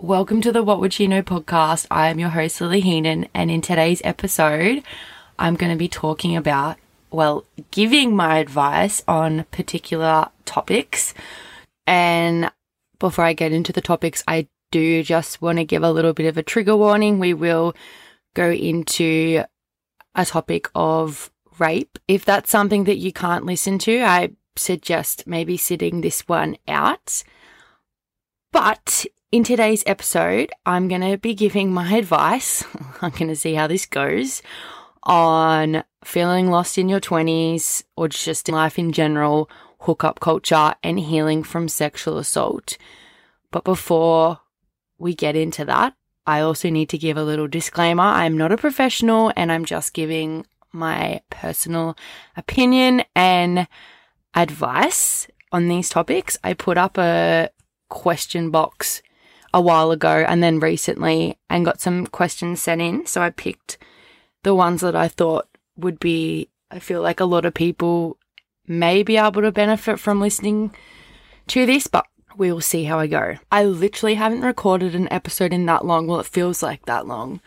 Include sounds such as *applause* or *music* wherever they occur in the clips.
Welcome to the What Would She Know podcast. I am your host, Lily Heenan, and in today's episode, I'm going to be talking about, well, giving my advice on particular topics. And before I get into the topics, I do just want to give a little bit of a trigger warning. We will go into a topic of rape. If that's something that you can't listen to, I suggest maybe sitting this one out. But in today's episode, I'm going to be giving my advice. *laughs* I'm going to see how this goes on feeling lost in your 20s or just in life in general, hookup culture, and healing from sexual assault. But before we get into that, I also need to give a little disclaimer. I'm not a professional and I'm just giving my personal opinion and advice on these topics. I put up a question box a while ago and then recently and got some questions sent in. So I picked the ones that I thought would be, I feel like a lot of people may be able to benefit from listening to this, but we will see how I go. I literally haven't recorded an episode in that long. Well, it feels like that long.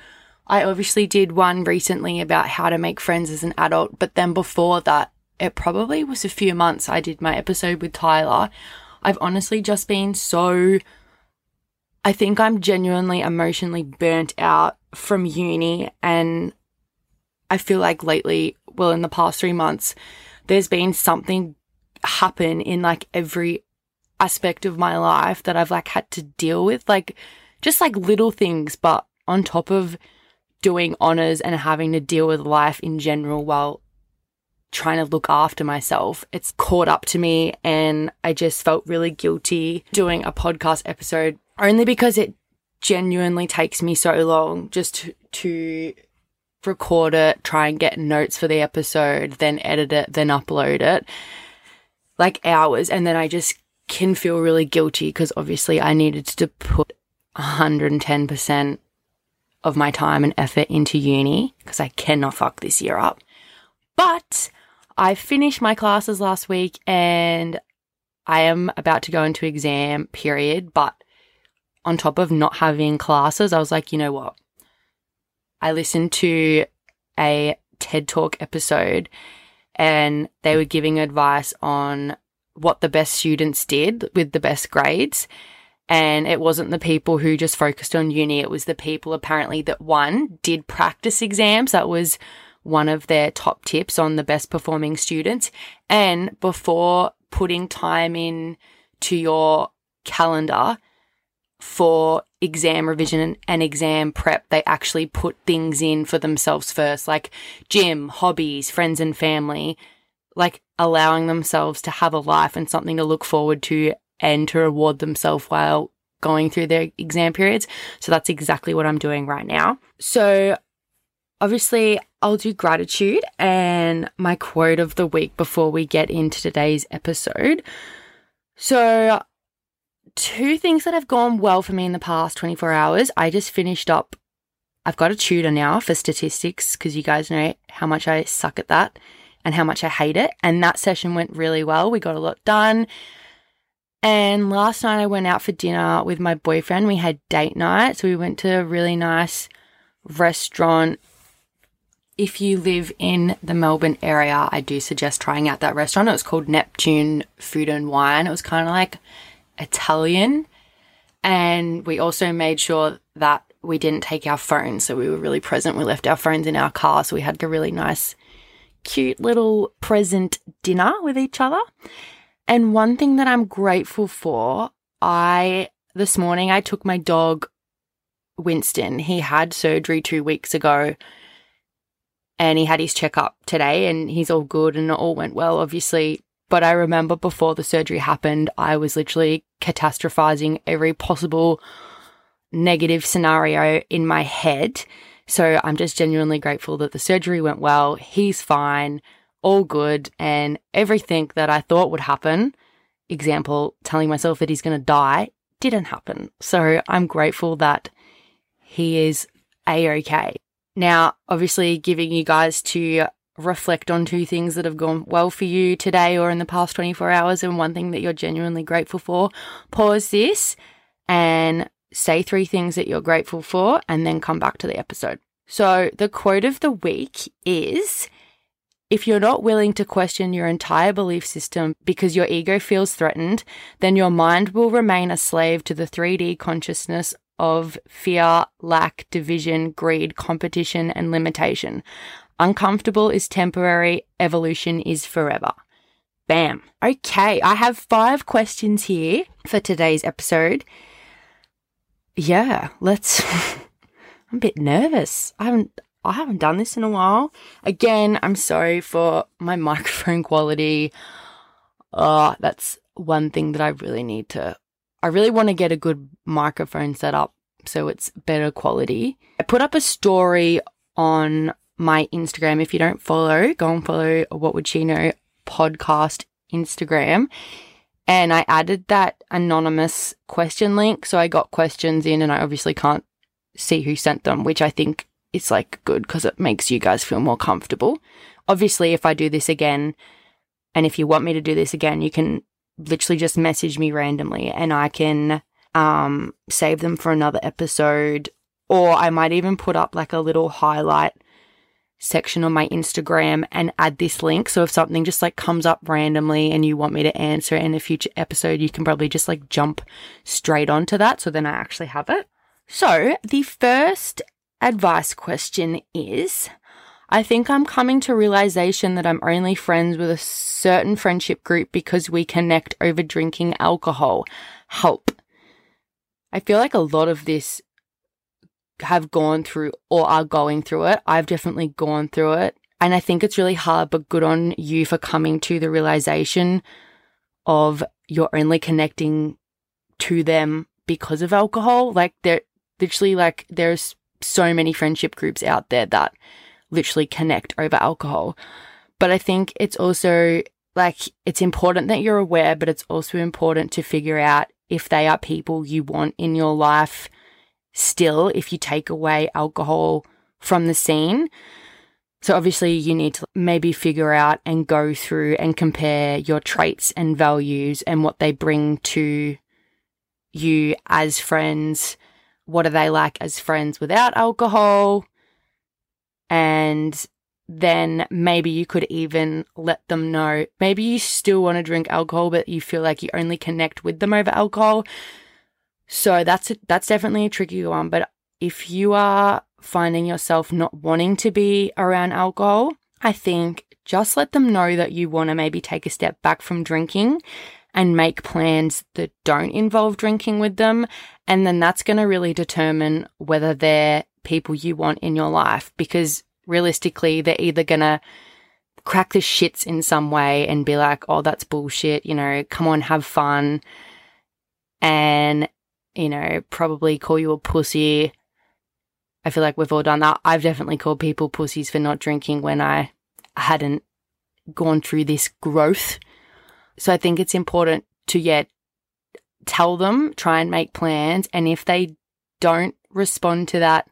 I obviously did one recently about how to make friends as an adult, but then before that, it probably was a few months I did my episode with Tyler. I've honestly just been so. I think I'm genuinely emotionally burnt out from uni, and I feel like lately, well, in the past three months, there's been something happen in like every aspect of my life that I've like had to deal with, like just like little things, but on top of doing honors and having to deal with life in general while trying to look after myself. It's caught up to me and I just felt really guilty doing a podcast episode only because it genuinely takes me so long just to, to record it, try and get notes for the episode, then edit it, then upload it. Like hours. And then I just can feel really guilty because obviously I needed to put 110% of my time and effort into uni because I cannot fuck this year up. But I finished my classes last week and I am about to go into exam period. But on top of not having classes, I was like, you know what? I listened to a TED Talk episode and they were giving advice on what the best students did with the best grades. And it wasn't the people who just focused on uni. It was the people apparently that one did practice exams. That was one of their top tips on the best performing students. And before putting time in to your calendar for exam revision and exam prep, they actually put things in for themselves first, like gym, hobbies, friends and family, like allowing themselves to have a life and something to look forward to and to reward themselves while going through their exam periods. So that's exactly what I'm doing right now. So obviously, I'll do gratitude and my quote of the week before we get into today's episode. So, two things that have gone well for me in the past 24 hours. I just finished up, I've got a tutor now for statistics because you guys know how much I suck at that and how much I hate it. And that session went really well. We got a lot done. And last night I went out for dinner with my boyfriend. We had date night. So we went to a really nice restaurant. If you live in the Melbourne area, I do suggest trying out that restaurant. It was called Neptune Food and Wine. It was kind of like Italian. And we also made sure that we didn't take our phones. So we were really present. We left our phones in our car. So we had a really nice, cute little present dinner with each other. And one thing that I'm grateful for, I, this morning, I took my dog, Winston. He had surgery two weeks ago and he had his checkup today and he's all good and it all went well, obviously. But I remember before the surgery happened, I was literally catastrophizing every possible negative scenario in my head. So I'm just genuinely grateful that the surgery went well. He's fine all good, and everything that I thought would happen, example, telling myself that he's going to die, didn't happen. So I'm grateful that he is a okay. Now, obviously, giving you guys to reflect on two things that have gone well for you today or in the past 24 hours, and one thing that you're genuinely grateful for. Pause this and say three things that you're grateful for, and then come back to the episode. So, the quote of the week is if you're not willing to question your entire belief system because your ego feels threatened, then your mind will remain a slave to the 3D consciousness of fear, lack, division, greed, competition, and limitation. Uncomfortable is temporary, evolution is forever. Bam. Okay, I have five questions here for today's episode. Yeah, let's. *laughs* I'm a bit nervous. I haven't I haven't done this in a while. Again, I'm sorry for my *laughs* microphone quality. Uh, that's one thing that I really need to I really want to get a good microphone set up so it's better quality. I put up a story on my Instagram. If you don't follow, go and follow What Would She Know podcast Instagram. And I added that anonymous question link. So I got questions in and I obviously can't see who sent them, which I think is like good because it makes you guys feel more comfortable. Obviously, if I do this again, and if you want me to do this again, you can literally just message me randomly and I can um, save them for another episode. Or I might even put up like a little highlight section on my Instagram and add this link. So if something just like comes up randomly and you want me to answer in a future episode, you can probably just like jump straight onto that. So then I actually have it. So the first advice question is I think I'm coming to realization that I'm only friends with a certain friendship group because we connect over drinking alcohol. Help. I feel like a lot of this have gone through or are going through it. I've definitely gone through it. And I think it's really hard, but good on you for coming to the realization of you're only connecting to them because of alcohol. Like there literally like there's so many friendship groups out there that literally connect over alcohol. But I think it's also like it's important that you're aware, but it's also important to figure out if they are people you want in your life still if you take away alcohol from the scene. So obviously you need to maybe figure out and go through and compare your traits and values and what they bring to you as friends. What are they like as friends without alcohol? And then maybe you could even let them know. Maybe you still want to drink alcohol, but you feel like you only connect with them over alcohol. So that's that's definitely a tricky one. But if you are finding yourself not wanting to be around alcohol, I think just let them know that you want to maybe take a step back from drinking and make plans that don't involve drinking with them. And then that's going to really determine whether they're people you want in your life because realistically, they're either going to crack the shits in some way and be like, oh, that's bullshit, you know, come on, have fun. And you know, probably call you a pussy. I feel like we've all done that. I've definitely called people pussies for not drinking when I hadn't gone through this growth. So I think it's important to yet tell them, try and make plans. And if they don't respond to that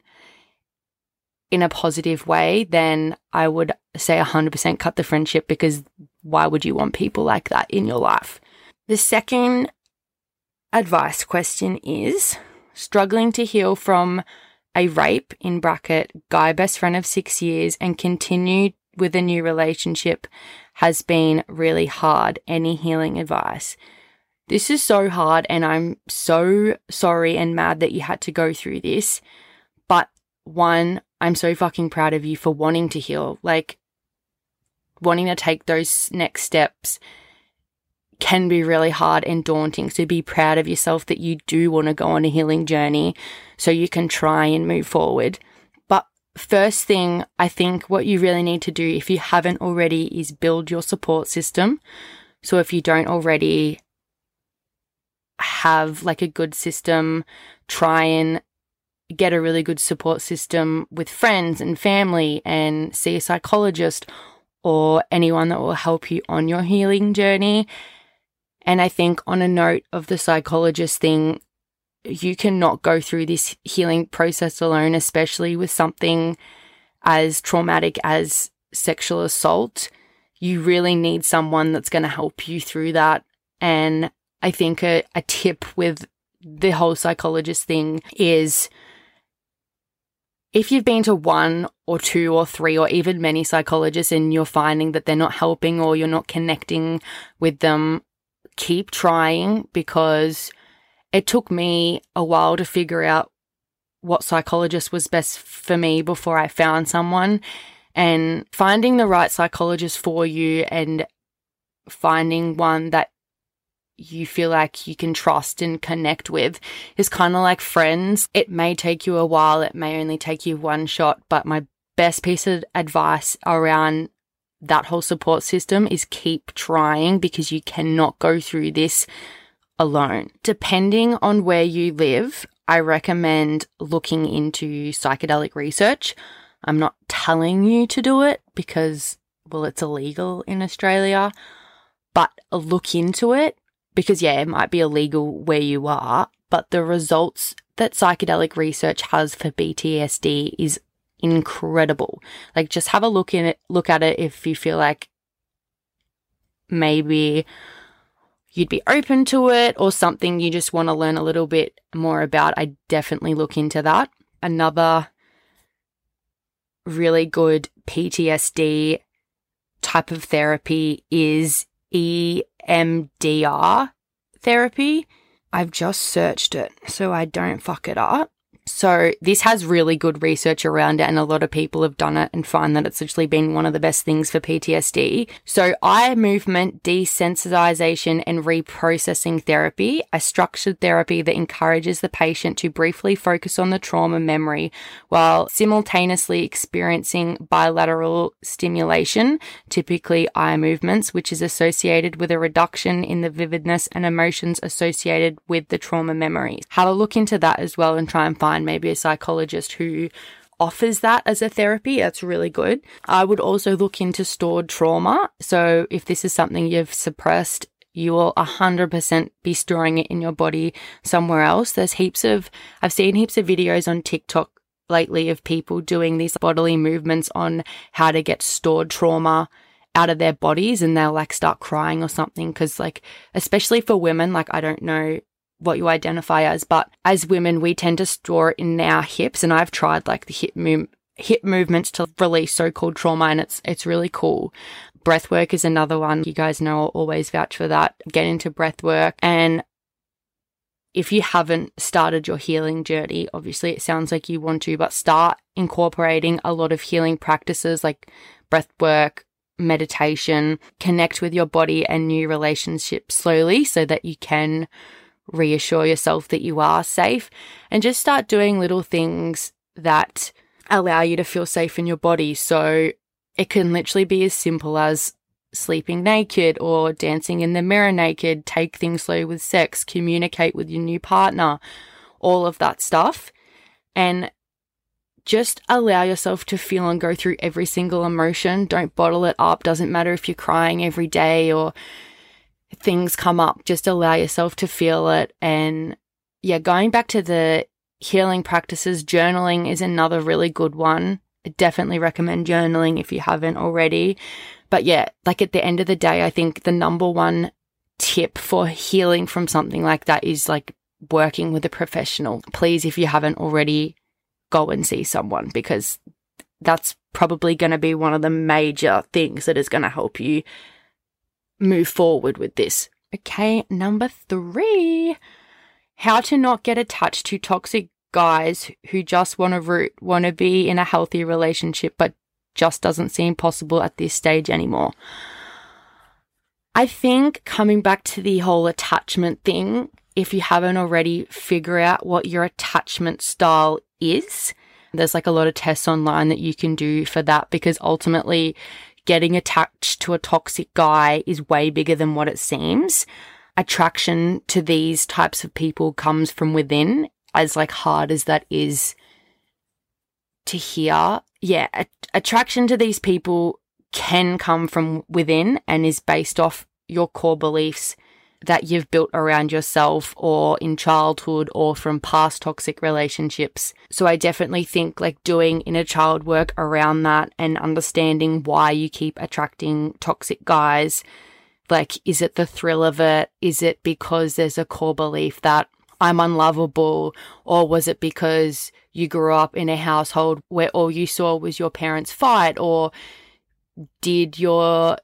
in a positive way, then I would say 100% cut the friendship because why would you want people like that in your life? The second advice question is struggling to heal from a rape in bracket guy best friend of six years and continue with a new relationship has been really hard. Any healing advice? This is so hard, and I'm so sorry and mad that you had to go through this. But one, I'm so fucking proud of you for wanting to heal, like wanting to take those next steps can be really hard and daunting. So be proud of yourself that you do want to go on a healing journey so you can try and move forward. But first thing, I think what you really need to do if you haven't already is build your support system. So if you don't already have like a good system, try and get a really good support system with friends and family and see a psychologist or anyone that will help you on your healing journey and I think on a note of the psychologist thing, you cannot go through this healing process alone, especially with something as traumatic as sexual assault. You really need someone that's going to help you through that. And I think a, a tip with the whole psychologist thing is if you've been to one or two or three or even many psychologists and you're finding that they're not helping or you're not connecting with them, keep trying because it took me a while to figure out what psychologist was best for me before I found someone. And finding the right psychologist for you and finding one that you feel like you can trust and connect with is kind of like friends. It may take you a while, it may only take you one shot, but my best piece of advice around that whole support system is keep trying because you cannot go through this alone. Depending on where you live, I recommend looking into psychedelic research. I'm not telling you to do it because, well, it's illegal in Australia, but look into it because, yeah, it might be illegal where you are, but the results that psychedelic research has for PTSD is incredible. Like, just have a look in it, look at it if you feel like maybe you'd be open to it or something you just want to learn a little bit more about. I definitely look into that. Another really good PTSD type of therapy is EMDR therapy. I've just searched it so I don't fuck it up. So this has really good research around it and a lot of people have done it and find that it's actually been one of the best things for PTSD. So eye movement desensitization and reprocessing therapy, a structured therapy that encourages the patient to briefly focus on the trauma memory while simultaneously experiencing bilateral stimulation, typically eye movements, which is associated with a reduction in the vividness and emotions associated with the trauma memories. Have a look into that as well and try and find find maybe a psychologist who offers that as a therapy. That's really good. I would also look into stored trauma. So if this is something you've suppressed, you will 100% be storing it in your body somewhere else. There's heaps of, I've seen heaps of videos on TikTok lately of people doing these bodily movements on how to get stored trauma out of their bodies and they'll like start crying or something. Cause like, especially for women, like I don't know what you identify as, but as women, we tend to store it in our hips. And I've tried like the hip move, hip movements to release so-called trauma and it's, it's really cool. Breath work is another one. You guys know I'll always vouch for that. Get into breath work. And if you haven't started your healing journey, obviously it sounds like you want to, but start incorporating a lot of healing practices like breath work, meditation, connect with your body and new relationships slowly so that you can reassure yourself that you are safe and just start doing little things that allow you to feel safe in your body. So it can literally be as simple as sleeping naked or dancing in the mirror naked, take things slow with sex, communicate with your new partner, all of that stuff. And just allow yourself to feel and go through every single emotion. Don't bottle it up. Doesn't matter if you're crying every day or things come up, just allow yourself to feel it. And yeah, going back to the healing practices, journaling is another really good one. I definitely recommend journaling if you haven't already. But yeah, like at the end of the day, I think the number one tip for healing from something like that is like working with a professional. Please, if you haven't already, go and see someone because that's probably going to be one of the major things that is going to help you move forward with this. Okay, number three how to not get attached to toxic guys who just want to root, want to be in a healthy relationship, but just doesn't seem possible at this stage anymore. I think coming back to the whole attachment thing, if you haven't already, figure out what your attachment style is. There's like a lot of tests online that you can do for that because ultimately getting attached to a toxic guy is way bigger than what it seems. Attraction to these types of people comes from within, as like hard as that is to hear. Yeah, a- attraction to these people can come from within and is based off your core beliefs that you've built around yourself or in childhood or from past toxic relationships. So I definitely think like doing inner child work around that and understanding why you keep attracting toxic guys. Like, is it the thrill of it? Is it because there's a core belief that I'm unlovable? Or was it because you grew up in a household where all you saw was your parents fight? Or did your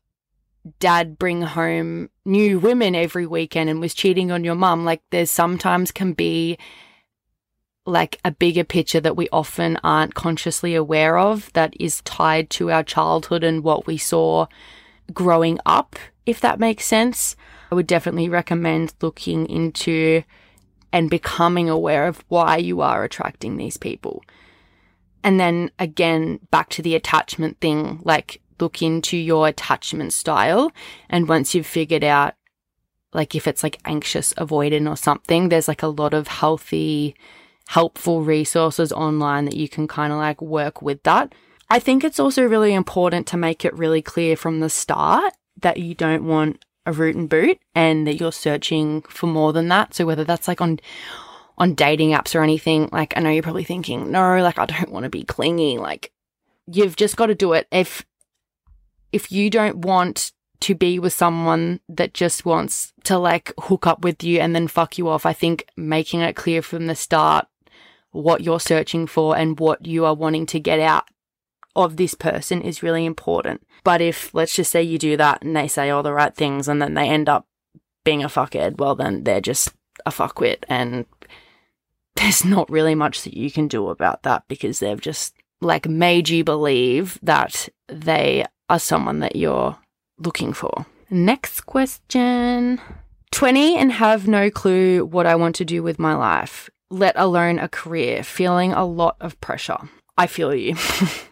dad bring home new women every weekend and was cheating on your mum? Like, there sometimes can be like a bigger picture that we often aren't consciously aware of that is tied to our childhood and what we saw growing up, if that makes sense. I would definitely recommend looking into and becoming aware of why you are attracting these people. And then again, back to the attachment thing, like look into your attachment style. And once you've figured out, like if it's like anxious avoidant or something, there's like a lot of healthy, helpful resources online that you can kind of like work with that. I think it's also really important to make it really clear from the start that you don't want a root and boot and that you're searching for more than that. So whether that's like on on dating apps or anything, like I know you're probably thinking, no, like I don't want to be clingy. Like you've just got to do it. If if you don't want to be with someone that just wants to like hook up with you and then fuck you off, I think making it clear from the start what you're searching for and what you are wanting to get out of this person is really important. But if, let's just say you do that and they say all the right things and then they end up being a fuckhead, well, then they're just a fuckwit. And *laughs* there's not really much that you can do about that because they've just like made you believe that they are someone that you're looking for. Next question 20 and have no clue what I want to do with my life, let alone a career, feeling a lot of pressure. I feel you.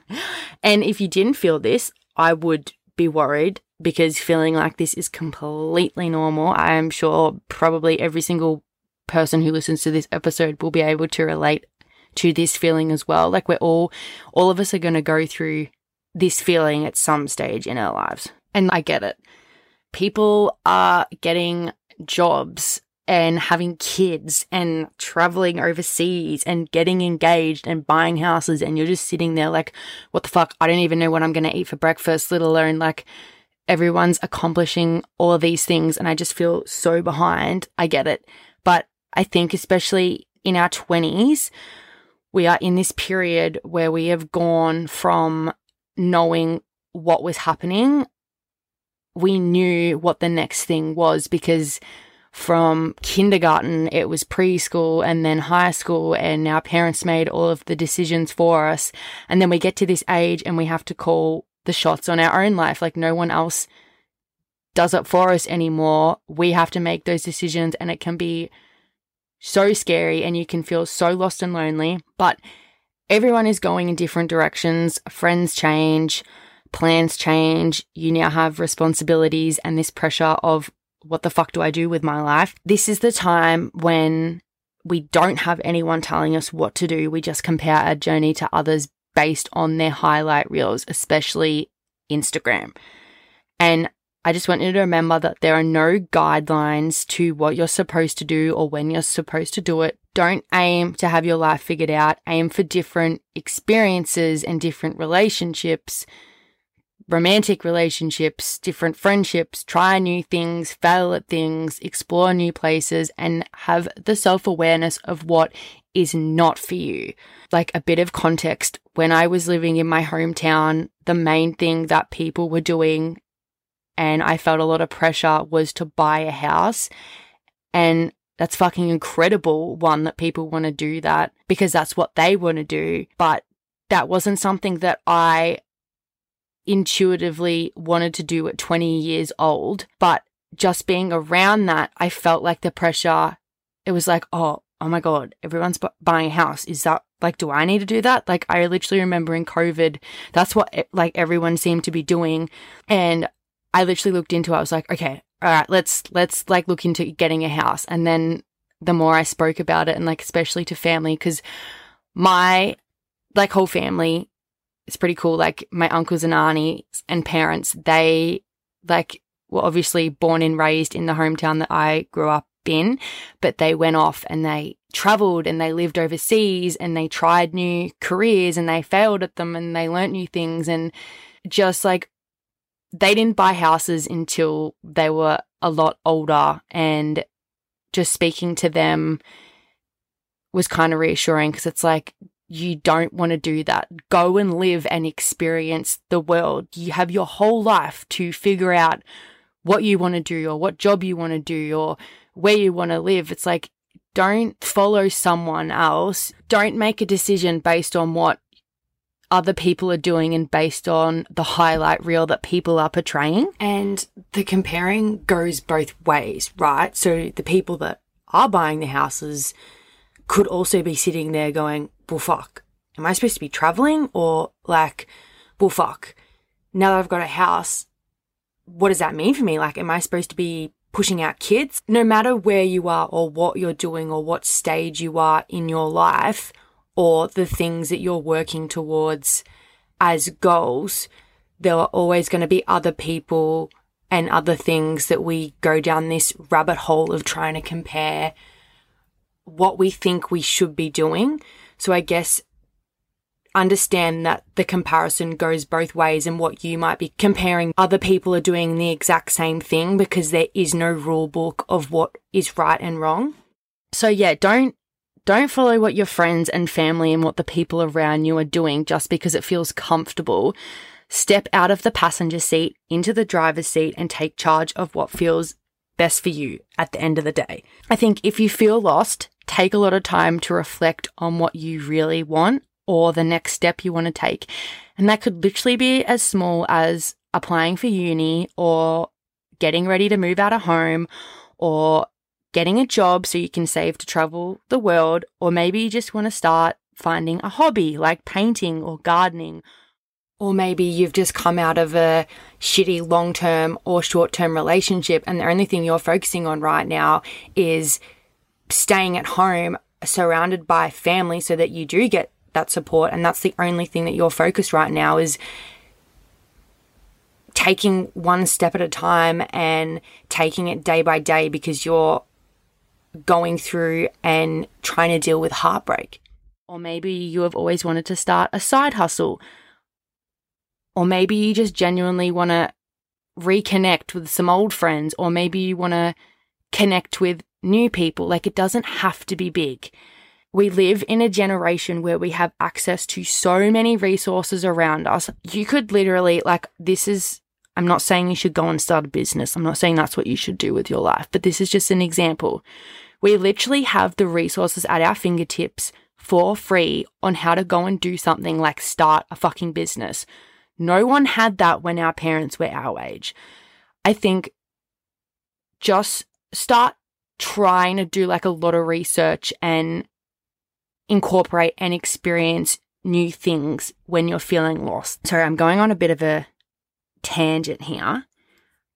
*laughs* and if you didn't feel this, I would be worried because feeling like this is completely normal. I am sure probably every single person who listens to this episode will be able to relate to this feeling as well. Like we're all, all of us are going to go through this feeling at some stage in our lives. And I get it. People are getting jobs and having kids and traveling overseas and getting engaged and buying houses and you're just sitting there like what the fuck I don't even know what I'm going to eat for breakfast let alone like everyone's accomplishing all of these things and I just feel so behind I get it but I think especially in our 20s we are in this period where we have gone from knowing what was happening we knew what the next thing was because from kindergarten, it was preschool and then high school, and our parents made all of the decisions for us. And then we get to this age and we have to call the shots on our own life. Like no one else does it for us anymore. We have to make those decisions, and it can be so scary, and you can feel so lost and lonely. But everyone is going in different directions. Friends change, plans change. You now have responsibilities and this pressure of what the fuck do I do with my life? This is the time when we don't have anyone telling us what to do. We just compare our journey to others based on their highlight reels, especially Instagram. And I just want you to remember that there are no guidelines to what you're supposed to do or when you're supposed to do it. Don't aim to have your life figured out. Aim for different experiences and different relationships romantic relationships, different friendships, try new things, fail at things, explore new places, and have the self awareness of what is not for you. Like a bit of context when I was living in my hometown, the main thing that people were doing, and I felt a lot of pressure, was to buy a house. And that's fucking incredible, one, that people want to do that because that's what they want to do. But that wasn't something that I intuitively wanted to do at 20 years old. But just being around that, I felt like the pressure, it was like, oh, oh my God, everyone's bu- buying a house. Is that like, do I need to do that? Like, I literally remember in COVID, that's what like everyone seemed to be doing. And I literally looked into it. I was like, okay, all right, let's, let's like look into getting a house. And then the more I spoke about it and like, especially to family, because my like whole family it's pretty cool. Like my uncles and aunties and parents, they like were obviously born and raised in the hometown that I grew up in, but they went off and they traveled and they lived overseas and they tried new careers and they failed at them and they learnt new things and just like they didn't buy houses until they were a lot older and just speaking to them was kind of reassuring because it's like, you don't want to do that. Go and live and experience the world. You have your whole life to figure out what you want to do or what job you want to do or where you want to live. It's like, don't follow someone else. Don't make a decision based on what other people are doing and based on the highlight reel that people are portraying. And the comparing goes both ways, right? So the people that are buying the houses could also be sitting there going, well, fuck, am I supposed to be traveling? Or like, well, fuck, now that I've got a house, what does that mean for me? Like, am I supposed to be pushing out kids? No matter where you are or what you're doing or what stage you are in your life or the things that you're working towards as goals, there are always going to be other people and other things that we go down this rabbit hole of trying to compare what we think we should be doing. So I guess understand that the comparison goes both ways and what you might be comparing other people are doing the exact same thing because there is no rule book of what is right and wrong. So yeah, don't don't follow what your friends and family and what the people around you are doing just because it feels comfortable. Step out of the passenger seat into the driver's seat and take charge of what feels best for you at the end of the day. I think if you feel lost, take a lot of time to reflect on what you really want or the next step you want to take. And that could literally be as small as applying for uni or getting ready to move out of home or getting a job so you can save to travel the world. Or maybe you just want to start finding a hobby like painting or gardening. Or maybe you've just come out of a shitty long term or short term relationship and the only thing you're focusing on right now is staying at home surrounded by family so that you do get that support and that's the only thing that you're focused right now is taking one step at a time and taking it day by day because you're going through and trying to deal with heartbreak. Or maybe you have always wanted to start a side hustle. Or maybe you just genuinely want to reconnect with some old friends. Or maybe you want to connect with new people. Like it doesn't have to be big. We live in a generation where we have access to so many resources around us. You could literally, like, this is, I'm not saying you should go and start a business. I'm not saying that's what you should do with your life, but this is just an example. We literally have the resources at our fingertips for free on how to go and do something like start a fucking business. No one had that when our parents were our age. I think just start trying to do like a lot of research and incorporate and experience new things when you're feeling lost. Sorry, I'm going on a bit of a tangent here,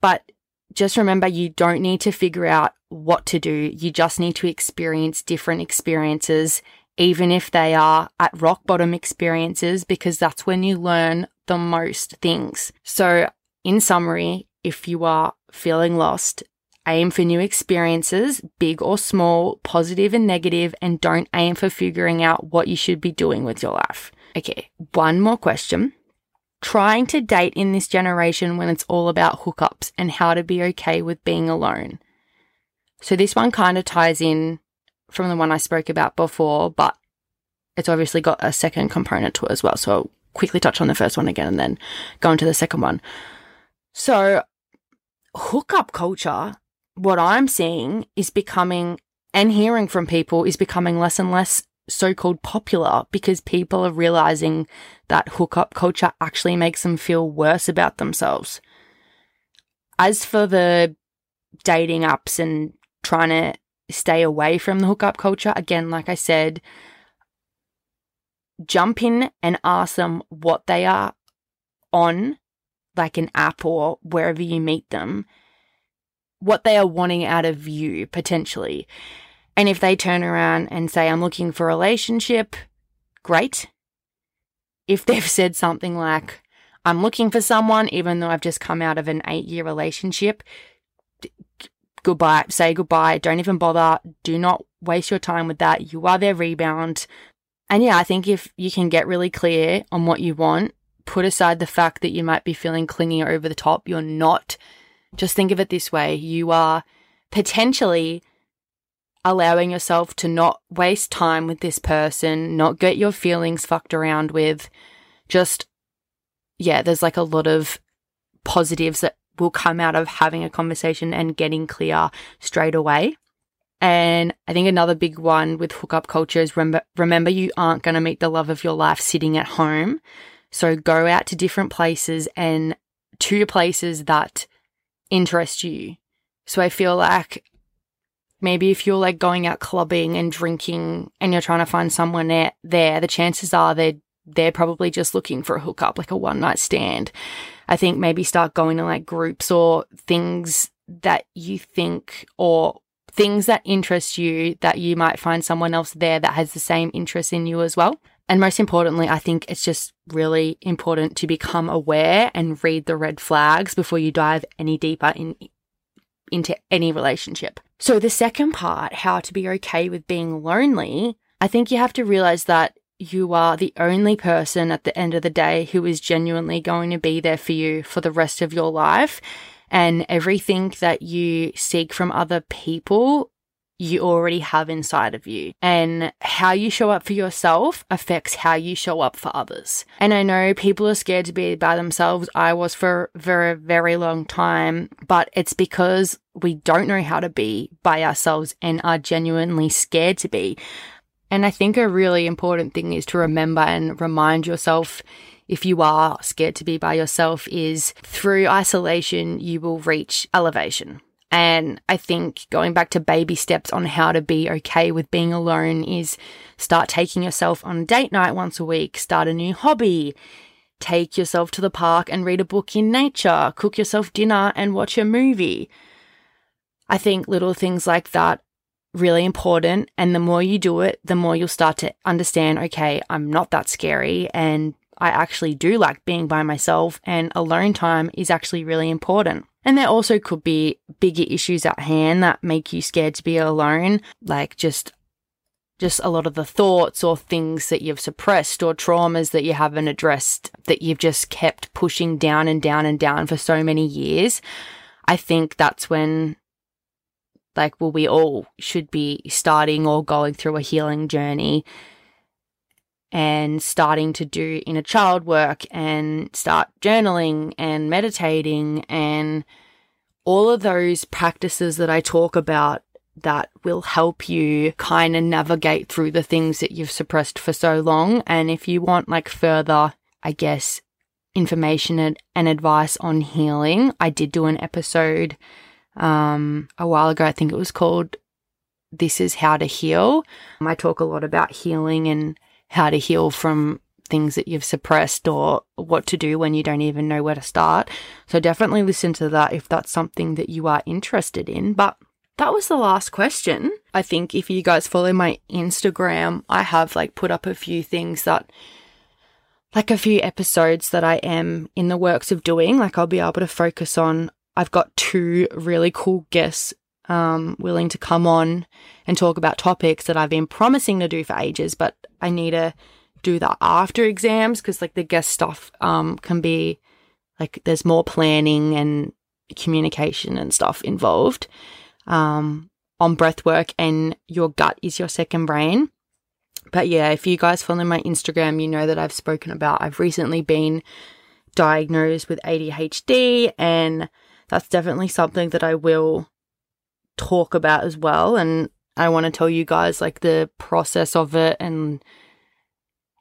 but just remember you don't need to figure out what to do. You just need to experience different experiences, even if they are at rock bottom experiences, because that's when you learn the most things. So, in summary, if you are feeling lost, Aim for new experiences, big or small, positive and negative, and don't aim for figuring out what you should be doing with your life. Okay, one more question. Trying to date in this generation when it's all about hookups and how to be okay with being alone. So, this one kind of ties in from the one I spoke about before, but it's obviously got a second component to it as well. So, I'll quickly touch on the first one again and then go into the second one. So, hookup culture what I'm seeing is becoming and hearing from people is becoming less and less so called popular because people are realizing that hookup culture actually makes them feel worse about themselves. As for the dating apps and trying to stay away from the hookup culture, again, like I said, jump in and ask them what they are on, like an app or wherever you meet them, what they are wanting out of you potentially. And if they turn around and say, I'm looking for a relationship, great. If they've said something like, I'm looking for someone, even though I've just come out of an eight year relationship, goodbye, say goodbye, don't even bother, do not waste your time with that. You are their rebound. And yeah, I think if you can get really clear on what you want, put aside the fact that you might be feeling clingy over the top, you're not just think of it this way you are potentially allowing yourself to not waste time with this person, not get your feelings fucked around with. Just, yeah, there's like a lot of positives that will come out of having a conversation and getting clear straight away. And I think another big one with hookup culture is remember, remember you aren't going to meet the love of your life sitting at home. So go out to different places and to places that interest you. So I feel like maybe if you're like going out clubbing and drinking and you're trying to find someone there, there the chances are they're they're probably just looking for a hookup, like a one night stand. I think maybe start going to like groups or things that you think or things that interest you that you might find someone else there that has the same interest in you as well. And most importantly, I think it's just really important to become aware and read the red flags before you dive any deeper in into any relationship. So the second part, how to be okay with being lonely, I think you have to realize that you are the only person at the end of the day who is genuinely going to be there for you for the rest of your life. And everything that you seek from other people you already have inside of you. And how you show up for yourself affects how you show up for others. And I know people are scared to be by themselves. I was for a very, very long time, but it's because we don't know how to be by ourselves and are genuinely scared to be. And I think a really important thing is to remember and remind yourself if you are scared to be by yourself is through isolation, you will reach elevation. And I think going back to baby steps on how to be okay with being alone is start taking yourself on a date night once a week, start a new hobby, take yourself to the park and read a book in nature, cook yourself dinner and watch a movie. I think little things like that really important and the more you do it, the more you'll start to understand, okay, I'm not that scary and I actually do like being by myself and alone time is actually really important. And there also could be bigger issues at hand that make you scared to be alone, like just just a lot of the thoughts or things that you've suppressed or traumas that you haven't addressed that you've just kept pushing down and down and down for so many years. I think that's when like well we all should be starting or going through a healing journey and starting to do inner child work and start journaling and meditating and all of those practices that I talk about that will help you kind of navigate through the things that you've suppressed for so long. And if you want like further, I guess, information and, advice on healing, I did do an episode um, a while ago. I think it was called This is How to Heal. I talk a lot about healing and how to heal from things that you've suppressed or what to do when you don't even know where to start. So definitely listen to that if that's something that you are interested in. But that was the last question. I think if you guys follow my Instagram, I have like put up a few things that like a few episodes that I am in the works of doing. Like I'll be able to focus on I've got two really cool guests um, willing to come on and talk about topics that I've been promising to do for ages, but I need to do that after exams because like the guest stuff um, can be like there's more planning and communication and stuff involved um, on breath work and your gut is your second brain. But yeah, if you guys follow my Instagram, you know that I've spoken about I've recently been diagnosed with ADHD and that's definitely something that I will talk about as well. And I want to tell you guys like the process of it and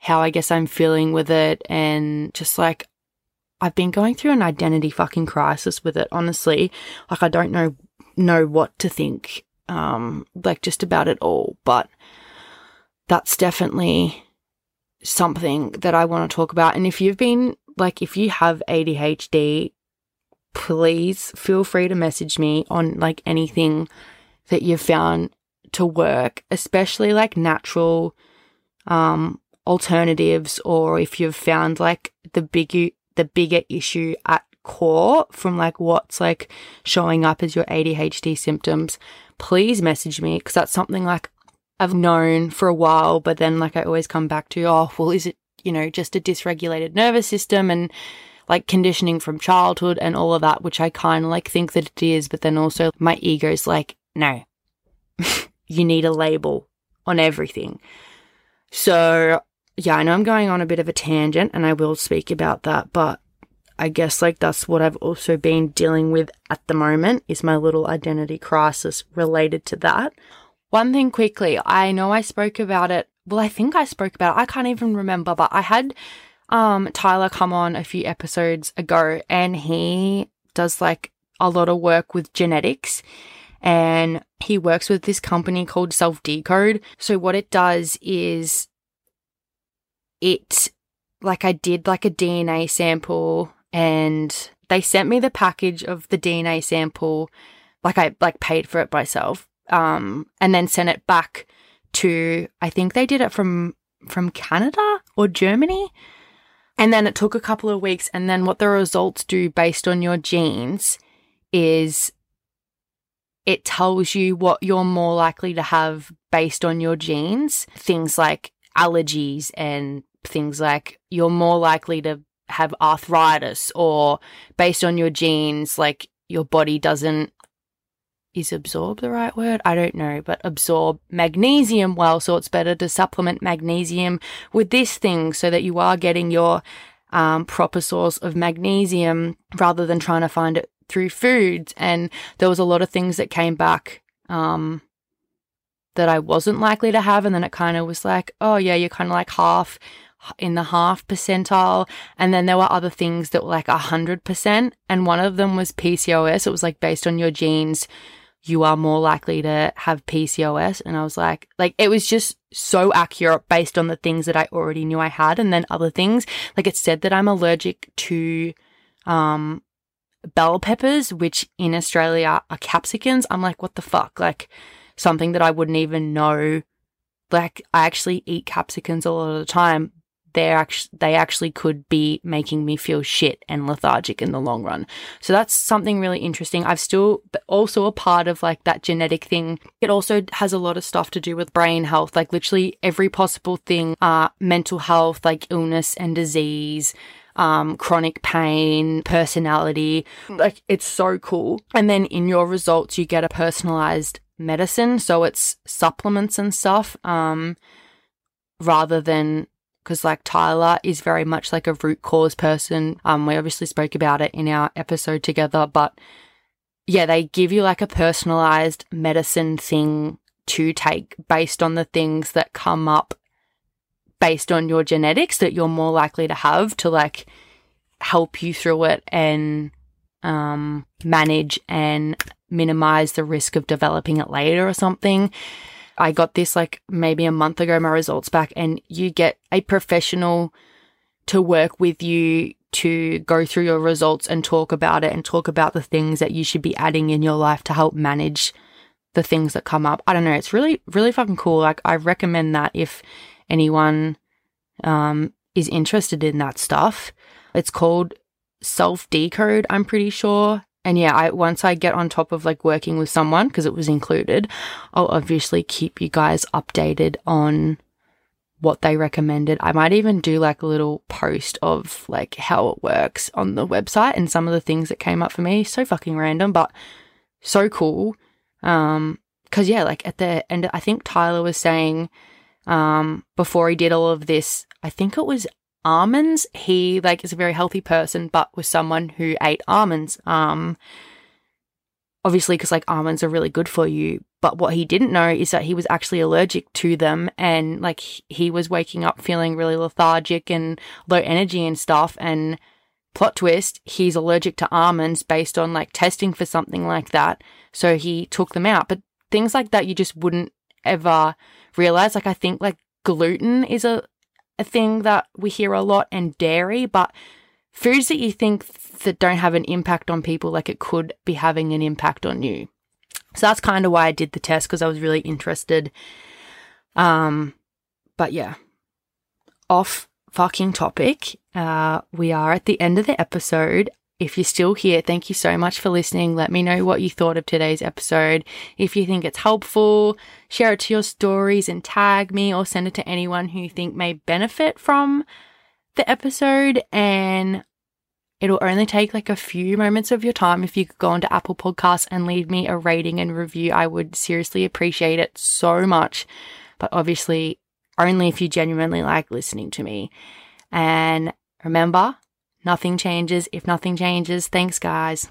how I guess I'm feeling with it. And just like, I've been going through an identity fucking crisis with it, honestly. Like, I don't know, know what to think, um, like just about it all. But that's definitely something that I want to talk about. And if you've been, like, if you have ADHD, please feel free to message me on like anything that you've found to work, especially like natural um, alternatives, or if you've found like the bigger the bigger issue at core from like what's like showing up as your ADHD symptoms, please message me because that's something like I've known for a while, but then like I always come back to, oh, well, is it, you know, just a dysregulated nervous system? And like conditioning from childhood and all of that, which I kind of like think that it is, but then also my ego's like, no, *laughs* you need a label on everything. So, yeah, I know I'm going on a bit of a tangent and I will speak about that, but I guess like that's what I've also been dealing with at the moment is my little identity crisis related to that. One thing quickly, I know I spoke about it. Well, I think I spoke about it. I can't even remember, but I had um Tyler come on a few episodes ago and he does like a lot of work with genetics and he works with this company called SelfDecode. So what it does is it like I did like a DNA sample and they sent me the package of the DNA sample like I like paid for it myself um and then sent it back to I think they did it from from Canada or Germany and then it took a couple of weeks and then what the results do based on your genes is it tells you what you're more likely to have based on your genes. Things like allergies and things like you're more likely to have arthritis or based on your genes, like your body doesn't is absorb the right word? I don't know, but absorb magnesium well. So it's better to supplement magnesium with this thing so that you are getting your um, proper source of magnesium rather than trying to find it through foods. And there was a lot of things that came back um, that I wasn't likely to have. And then it kind of was like, oh, yeah, you're kind of like half in the half percentile. And then there were other things that were like a hundred percent. And one of them was PCOS. It was like based on your genes, you are more likely to have PCOS. And I was like, like it was just so accurate based on the things that I already knew I had. And then other things, like it said that I'm allergic to, um, bell peppers, which in Australia are capsicums. I'm like, what the fuck? Like something that I wouldn't even know. Like I actually eat capsicums a lot of the time, they actually they actually could be making me feel shit and lethargic in the long run. So that's something really interesting. I've still also a part of like that genetic thing. It also has a lot of stuff to do with brain health, like literally every possible thing, uh, mental health, like illness and disease. Um, chronic pain, personality. Like, it's so cool. And then in your results, you get a personalized medicine. So it's supplements and stuff, um, rather than because like Tyler is very much like a root cause person. Um, we obviously spoke about it in our episode together, but yeah, they give you like a personalized medicine thing to take based on the things that come up based on your genetics that you're more likely to have to like help you through it and um, manage and minimize the risk of developing it later or something. I got this like maybe a month ago, my results back, and you get a professional to work with you to go through your results and talk about it and talk about the things that you should be adding in your life to help manage the things that come up. I don't know. It's really, really fucking cool. Like, I recommend that if anyone um, is interested in that stuff. It's called SelfDecode, I'm pretty sure. And yeah, I once I get on top of like working with someone because it was included, I'll obviously keep you guys updated on what they recommended. I might even do like a little post of like how it works on the website and some of the things that came up for me. So fucking random, but so cool. Um, cause yeah, like at the end, I think Tyler was saying, um, before he did all of this, I think it was almonds. He like is a very healthy person, but was someone who ate almonds. Um, obviously, because like almonds are really good for you. But what he didn't know is that he was actually allergic to them, and like he was waking up feeling really lethargic and low energy and stuff. And plot twist, he's allergic to almonds based on like testing for something like that. So he took them out. But things like that, you just wouldn't ever realize. Like I think like gluten is a a thing that we hear a lot and dairy, but foods that you think that don't have an impact on people like it could be having an impact on you. So that's kind of why I did the test because I was really interested. Um, but yeah, off fucking topic. Uh, we are at the end of the episode. If you're still here, thank you so much for listening. Let me know what you thought of today's episode. If you think it's helpful, share it to your stories and tag me or send it to anyone who you think may benefit from the episode. And It'll only take like a few moments of your time. If you could go onto Apple Podcasts and leave me a rating and review, I would seriously appreciate it so much. But obviously, only if you genuinely like listening to me. And remember, nothing changes if nothing changes. Thanks, guys.